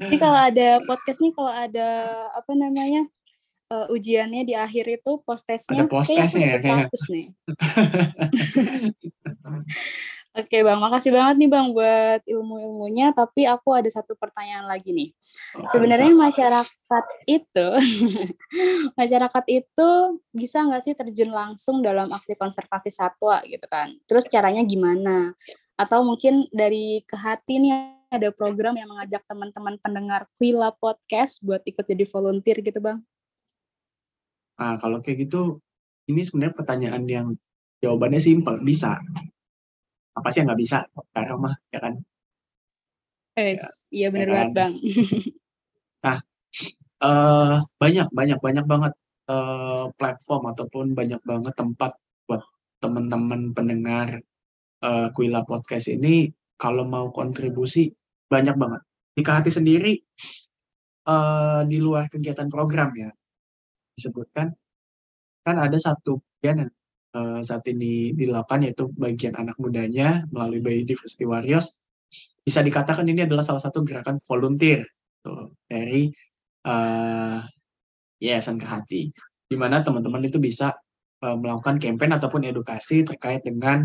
Ini kalau ada podcast nih, kalau ada apa namanya uh, ujiannya di akhir itu postesnya, Ada postesnya ya, kayaknya 100 nih. Oke bang, makasih banget nih bang buat ilmu-ilmunya. Tapi aku ada satu pertanyaan lagi nih. Oh, Sebenarnya masyarakat itu, masyarakat itu bisa nggak sih terjun langsung dalam aksi konservasi satwa gitu kan? Terus caranya gimana? Atau mungkin dari ke hati nih ada program yang mengajak teman-teman pendengar Quila Podcast buat ikut jadi volunteer gitu bang? Nah, kalau kayak gitu, ini sebenarnya pertanyaan yang jawabannya simpel, bisa. Apa sih yang nggak bisa? Karena mah, ya kan? Eh, iya bener ya banget kan? bang. eh banyak, banyak, banyak banget eh, platform ataupun banyak banget tempat buat teman-teman pendengar eh, Kuila Podcast ini kalau mau kontribusi banyak banget. Di Hati sendiri eh, di luar kegiatan program ya disebutkan kan ada satu bagian yang eh, saat ini dilakukan yaitu bagian anak mudanya melalui Biodiversity Warriors bisa dikatakan ini adalah salah satu gerakan volunteer tuh, dari eh, Yayasan Kehati di mana teman-teman itu bisa eh, melakukan campaign ataupun edukasi terkait dengan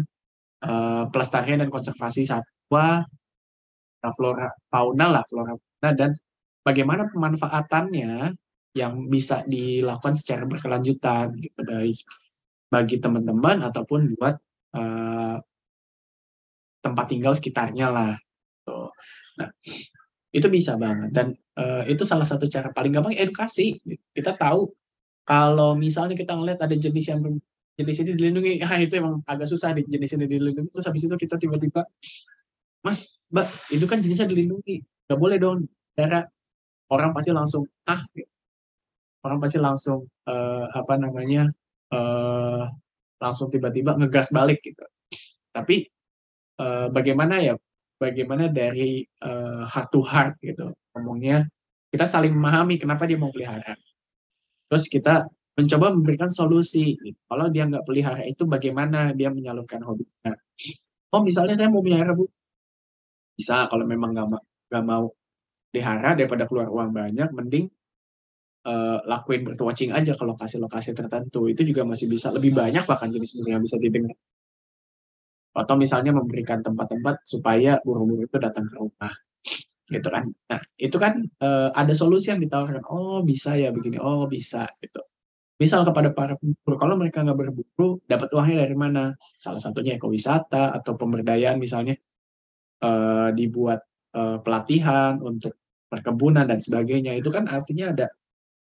eh, pelestarian dan konservasi satwa flora fauna lah flora fauna dan bagaimana pemanfaatannya yang bisa dilakukan secara berkelanjutan gitu baik bagi teman-teman ataupun buat eh, tempat tinggal sekitarnya lah. Tuh. Nah, itu bisa banget dan eh, itu salah satu cara paling gampang edukasi. Kita tahu kalau misalnya kita ngeliat ada jenis yang jenis ini dilindungi, ah itu emang agak susah di jenis ini dilindungi. Terus habis itu kita tiba-tiba, Mas, Mbak, itu kan jenisnya dilindungi, nggak boleh dong. Darah orang pasti langsung ah, orang pasti langsung eh, apa namanya eh, langsung tiba-tiba ngegas balik gitu. Tapi eh, bagaimana ya bagaimana dari eh, heart to heart gitu ngomongnya kita saling memahami kenapa dia mau pelihara terus kita mencoba memberikan solusi gitu. kalau dia nggak pelihara itu bagaimana dia menyalurkan hobinya oh misalnya saya mau pelihara bu bisa kalau memang nggak ma- nggak mau pelihara daripada keluar uang banyak mending eh, lakuin birdwatching aja ke lokasi-lokasi tertentu. Itu juga masih bisa lebih banyak bahkan jenis burung yang bisa didengar. Atau misalnya memberikan tempat-tempat supaya burung-burung itu datang ke rumah. Gitu kan. Nah itu kan eh, ada solusi yang ditawarkan. Oh bisa ya begini. Oh bisa gitu. Misal kepada para pemburu. Kalau mereka nggak berburu dapat uangnya dari mana? Salah satunya ekowisata atau pemberdayaan misalnya eh, dibuat eh, pelatihan untuk perkebunan dan sebagainya. Itu kan artinya ada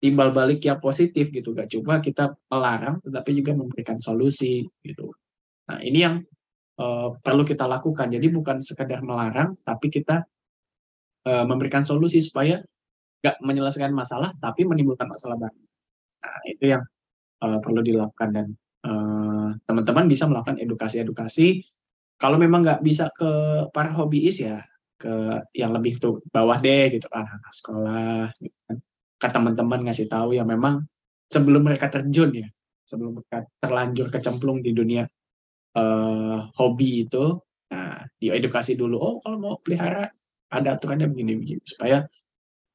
timbal balik yang positif gitu. Gak cuma kita melarang tetapi juga memberikan solusi gitu. Nah ini yang eh, perlu kita lakukan. Jadi bukan sekedar melarang tapi kita eh, memberikan solusi supaya nggak menyelesaikan masalah tapi menimbulkan masalah baru. Nah itu yang eh, perlu dilakukan. Dan teman-teman bisa melakukan edukasi-edukasi. Kalau memang nggak bisa ke para hobiis ya ke yang lebih tuh bawah deh gitu. Kan anak sekolah gitu kan ke teman-teman ngasih tahu yang memang sebelum mereka terjun ya sebelum mereka terlanjur kecemplung di dunia eh, hobi itu nah diedukasi dulu oh kalau mau pelihara ada aturannya begini-begini supaya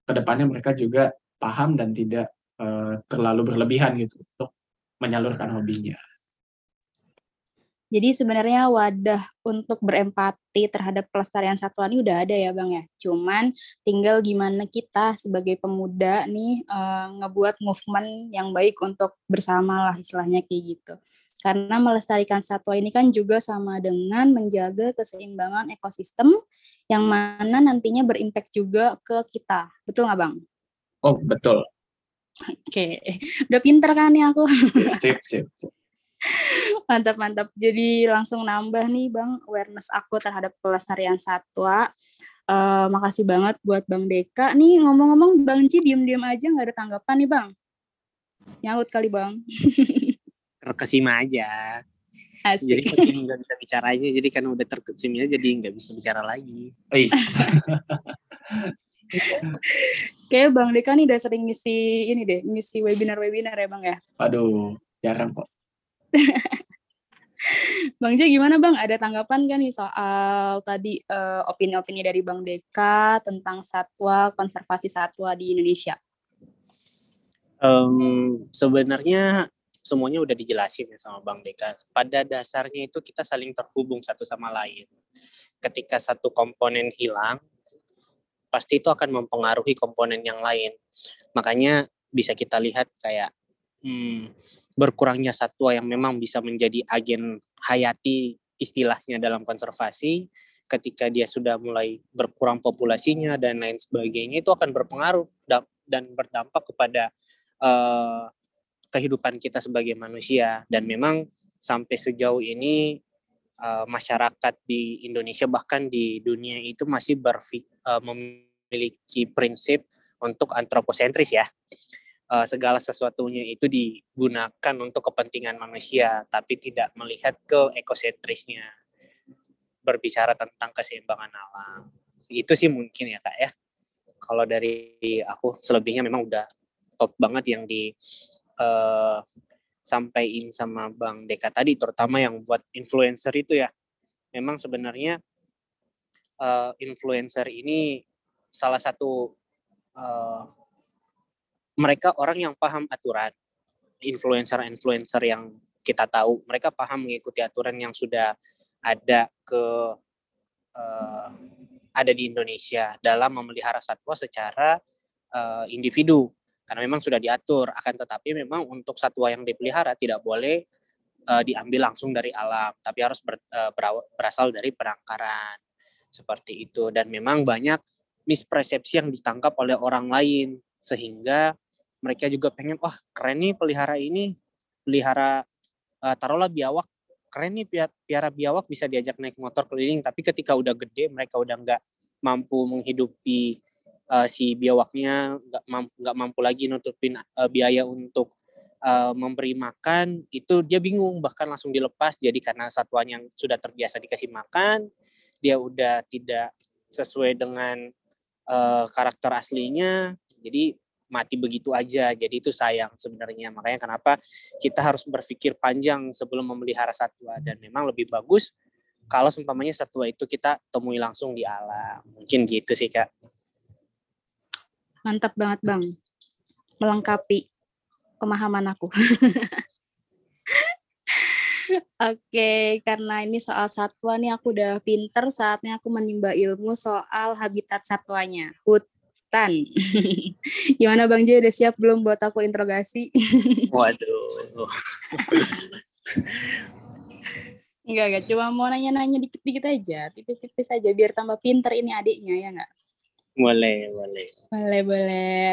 ke depannya mereka juga paham dan tidak eh, terlalu berlebihan gitu untuk menyalurkan hobinya Jadi sebenarnya wadah untuk berempati terhadap pelestarian satwa ini udah ada ya Bang ya. Cuman tinggal gimana kita sebagai pemuda nih eh, ngebuat movement yang baik untuk bersama lah istilahnya kayak gitu. Karena melestarikan satwa ini kan juga sama dengan menjaga keseimbangan ekosistem yang mana nantinya berimpact juga ke kita. Betul nggak Bang? oh betul Oke, udah pinter kan nih aku. sip sip, sip. Mantap, mantap. Jadi langsung nambah nih Bang awareness aku terhadap pelestarian satwa. Eh, makasih banget buat Bang Deka. Nih ngomong-ngomong Bang Ci diem-diem aja nggak ada tanggapan nih Bang. Nyaut kali Bang. Terkesima aja. Jadi Asik. saking nggak bisa bicara aja, jadi kan udah terkesima jadi nggak bisa bicara lagi. Kayak Bang Deka nih udah sering ngisi ini deh, ngisi webinar-webinar ya Bang ya. Waduh, jarang kok. Bang J gimana Bang? Ada tanggapan kan nih soal tadi uh, opini-opini dari Bang Deka tentang satwa konservasi satwa di Indonesia? Um, sebenarnya semuanya udah dijelasin ya sama Bang Deka. Pada dasarnya itu kita saling terhubung satu sama lain. Ketika satu komponen hilang, pasti itu akan mempengaruhi komponen yang lain. Makanya bisa kita lihat kayak hmm, berkurangnya satwa yang memang bisa menjadi agen hayati istilahnya dalam konservasi ketika dia sudah mulai berkurang populasinya dan lain sebagainya itu akan berpengaruh dan berdampak kepada uh, kehidupan kita sebagai manusia. Dan memang sampai sejauh ini uh, masyarakat di Indonesia bahkan di dunia itu masih berfik, uh, memiliki prinsip untuk antroposentris ya uh, segala sesuatunya itu digunakan untuk kepentingan manusia, tapi tidak melihat ke ekosentrisnya. Berbicara tentang keseimbangan alam. Itu sih mungkin ya kak ya. Kalau dari aku selebihnya memang udah top banget yang di uh, sampaikan sama Bang Deka tadi, terutama yang buat influencer itu ya. Memang sebenarnya uh, influencer ini salah satu uh, mereka orang yang paham aturan. Influencer-influencer yang kita tahu, mereka paham mengikuti aturan yang sudah ada ke uh, ada di Indonesia dalam memelihara satwa secara uh, individu. Karena memang sudah diatur akan tetapi memang untuk satwa yang dipelihara tidak boleh uh, diambil langsung dari alam tapi harus ber, uh, berasal dari penangkaran. Seperti itu. Dan memang banyak mispersepsi yang ditangkap oleh orang lain sehingga mereka juga pengen wah keren nih pelihara ini pelihara uh, taruhlah biawak. Keren nih piara biawak bisa diajak naik motor keliling tapi ketika udah gede mereka udah nggak mampu menghidupi uh, si biawaknya nggak mampu nggak mampu lagi nutupin uh, biaya untuk uh, memberi makan itu dia bingung bahkan langsung dilepas. Jadi karena satwanya yang sudah terbiasa dikasih makan dia udah tidak sesuai dengan uh, karakter aslinya. Jadi mati begitu aja. Jadi itu sayang sebenarnya. Makanya kenapa kita harus berpikir panjang sebelum memelihara satwa dan memang lebih bagus kalau seumpamanya satwa itu kita temui langsung di alam. Mungkin gitu sih, Kak. Mantap banget, Bang. Melengkapi pemahaman aku. Oke, karena ini soal satwa nih aku udah pinter, saatnya aku menimba ilmu soal habitat satwanya. Hut Gimana Bang J, udah siap belum buat aku interogasi? Waduh. Enggak, enggak. Cuma mau nanya-nanya dikit-dikit aja. Tipis-tipis aja, biar tambah pinter ini adiknya, ya enggak? Boleh, boleh. Boleh, boleh.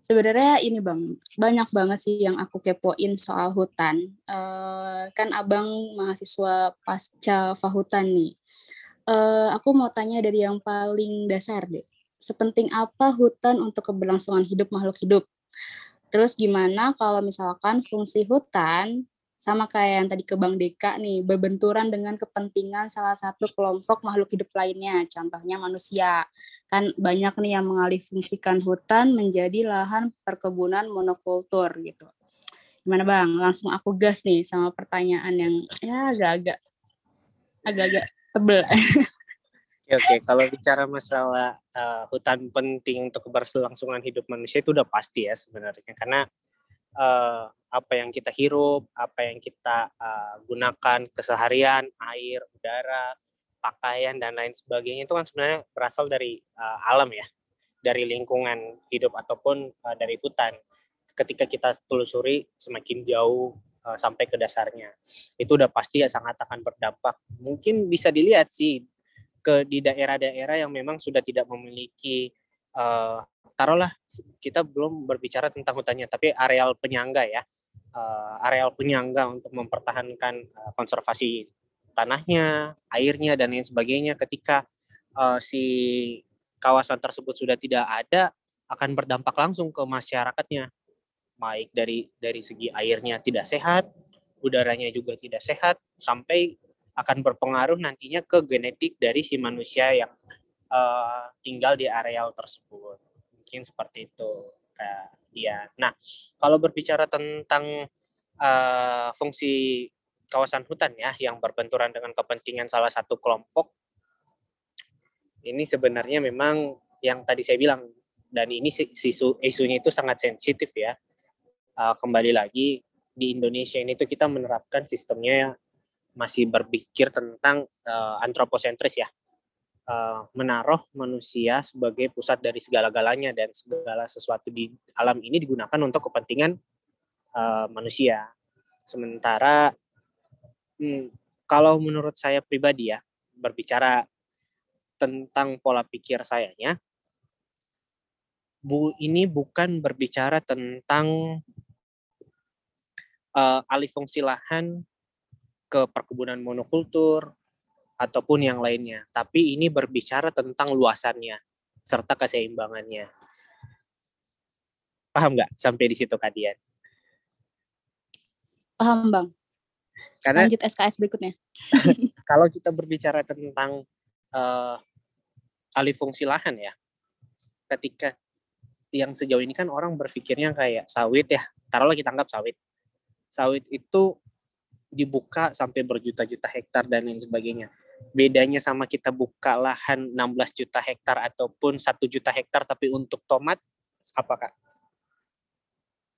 Sebenarnya ini Bang, banyak banget sih yang aku kepoin soal hutan. Uh, kan Abang mahasiswa pasca fahutan nih. Uh, aku mau tanya dari yang paling dasar deh sepenting apa hutan untuk keberlangsungan hidup makhluk hidup. Terus gimana kalau misalkan fungsi hutan sama kayak yang tadi ke Bang Deka nih, berbenturan dengan kepentingan salah satu kelompok makhluk hidup lainnya, contohnya manusia. Kan banyak nih yang mengalih fungsikan hutan menjadi lahan perkebunan monokultur gitu. Gimana Bang? Langsung aku gas nih sama pertanyaan yang ya agak-agak agak-agak tebel. Oke, oke. Kalau bicara masalah uh, hutan penting untuk keberlangsungan hidup manusia itu udah pasti ya sebenarnya, karena uh, apa yang kita hirup, apa yang kita uh, gunakan keseharian, air, udara, pakaian dan lain sebagainya itu kan sebenarnya berasal dari uh, alam ya, dari lingkungan hidup ataupun uh, dari hutan. Ketika kita telusuri semakin jauh uh, sampai ke dasarnya, itu udah pasti ya sangat akan berdampak. Mungkin bisa dilihat sih ke di daerah-daerah yang memang sudah tidak memiliki uh, taruhlah kita belum berbicara tentang hutannya tapi areal penyangga ya uh, areal penyangga untuk mempertahankan uh, konservasi tanahnya airnya dan lain sebagainya. Ketika uh, si kawasan tersebut sudah tidak ada akan berdampak langsung ke masyarakatnya. Baik dari dari segi airnya tidak sehat udaranya juga tidak sehat sampai akan berpengaruh nantinya ke genetik dari si manusia yang uh, tinggal di areal tersebut. Mungkin seperti itu kayak dia. Nah, kalau berbicara tentang uh, fungsi kawasan hutan ya yang berbenturan dengan kepentingan salah satu kelompok ini sebenarnya memang yang tadi saya bilang dan ini isu isunya itu sangat sensitif ya uh, kembali lagi di Indonesia ini tuh kita menerapkan sistemnya masih berpikir tentang uh, antroposentris ya. Uh, menaruh manusia sebagai pusat dari segala-galanya dan segala sesuatu di alam ini digunakan untuk kepentingan uh, manusia. Sementara hmm, kalau menurut saya pribadi ya berbicara tentang pola pikir sayanya bu ini bukan berbicara tentang uh, alih fungsi lahan ke perkebunan monokultur ataupun yang lainnya, tapi ini berbicara tentang luasannya serta keseimbangannya. Paham nggak sampai di situ kalian? Paham bang. Karena lanjut SKS berikutnya. kalau kita berbicara tentang uh, alih fungsi lahan ya, ketika yang sejauh ini kan orang berpikirnya kayak sawit ya, taruhlah kita anggap sawit. Sawit itu dibuka sampai berjuta-juta hektar dan lain sebagainya. Bedanya sama kita buka lahan 16 juta hektar ataupun satu juta hektar tapi untuk tomat, apakah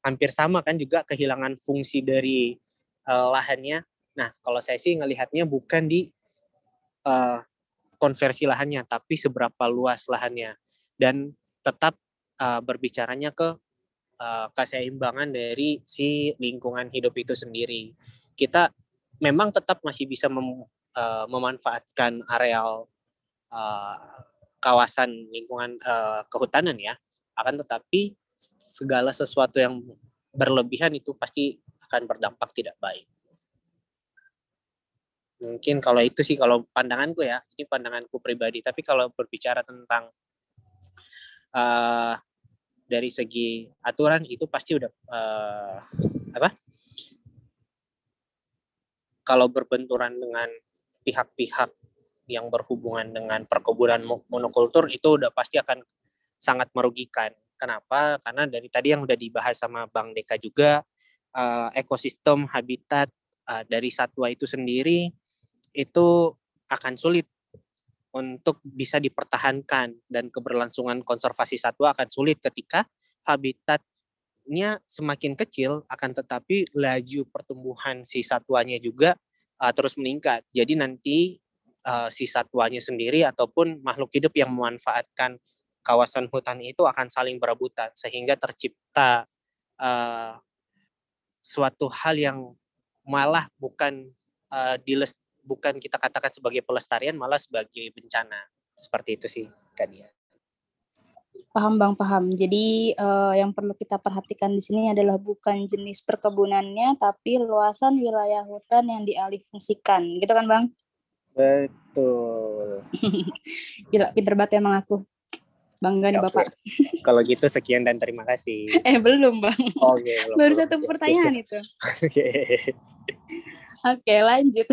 hampir sama kan juga kehilangan fungsi dari uh, lahannya. Nah, kalau saya sih ngelihatnya bukan di uh, konversi lahannya, tapi seberapa luas lahannya dan tetap uh, berbicaranya ke uh, keseimbangan dari si lingkungan hidup itu sendiri kita memang tetap masih bisa mem, uh, memanfaatkan areal uh, kawasan lingkungan uh, kehutanan ya. Akan tetapi segala sesuatu yang berlebihan itu pasti akan berdampak tidak baik. Mungkin kalau itu sih kalau pandanganku ya ini pandanganku pribadi. Tapi kalau berbicara tentang uh, dari segi aturan itu pasti udah uh, apa kalau berbenturan dengan pihak-pihak yang berhubungan dengan perkebunan monokultur itu udah pasti akan sangat merugikan. Kenapa? Karena dari tadi yang udah dibahas sama Bang Deka juga uh, ekosistem habitat uh, dari satwa itu sendiri itu akan sulit untuk bisa dipertahankan dan keberlangsungan konservasi satwa akan sulit ketika habitat nya semakin kecil akan tetapi laju pertumbuhan si satwanya juga uh, terus meningkat. Jadi nanti uh, si satwanya sendiri ataupun makhluk hidup yang memanfaatkan kawasan hutan itu akan saling berebutan sehingga tercipta uh, suatu hal yang malah bukan uh, diles bukan kita katakan sebagai pelestarian malah sebagai bencana seperti itu sih Kania. Paham Bang, paham. Jadi uh, yang perlu kita perhatikan di sini adalah bukan jenis perkebunannya, tapi luasan wilayah hutan yang dialihfungsikan. Gitu kan Bang? Betul. Gila, pinter banget emang aku. Bangga nih Bapak. Kalau gitu sekian dan terima kasih. eh belum Bang. Oh, okay, belum. Baru satu pertanyaan itu. Oke. okay, lanjut.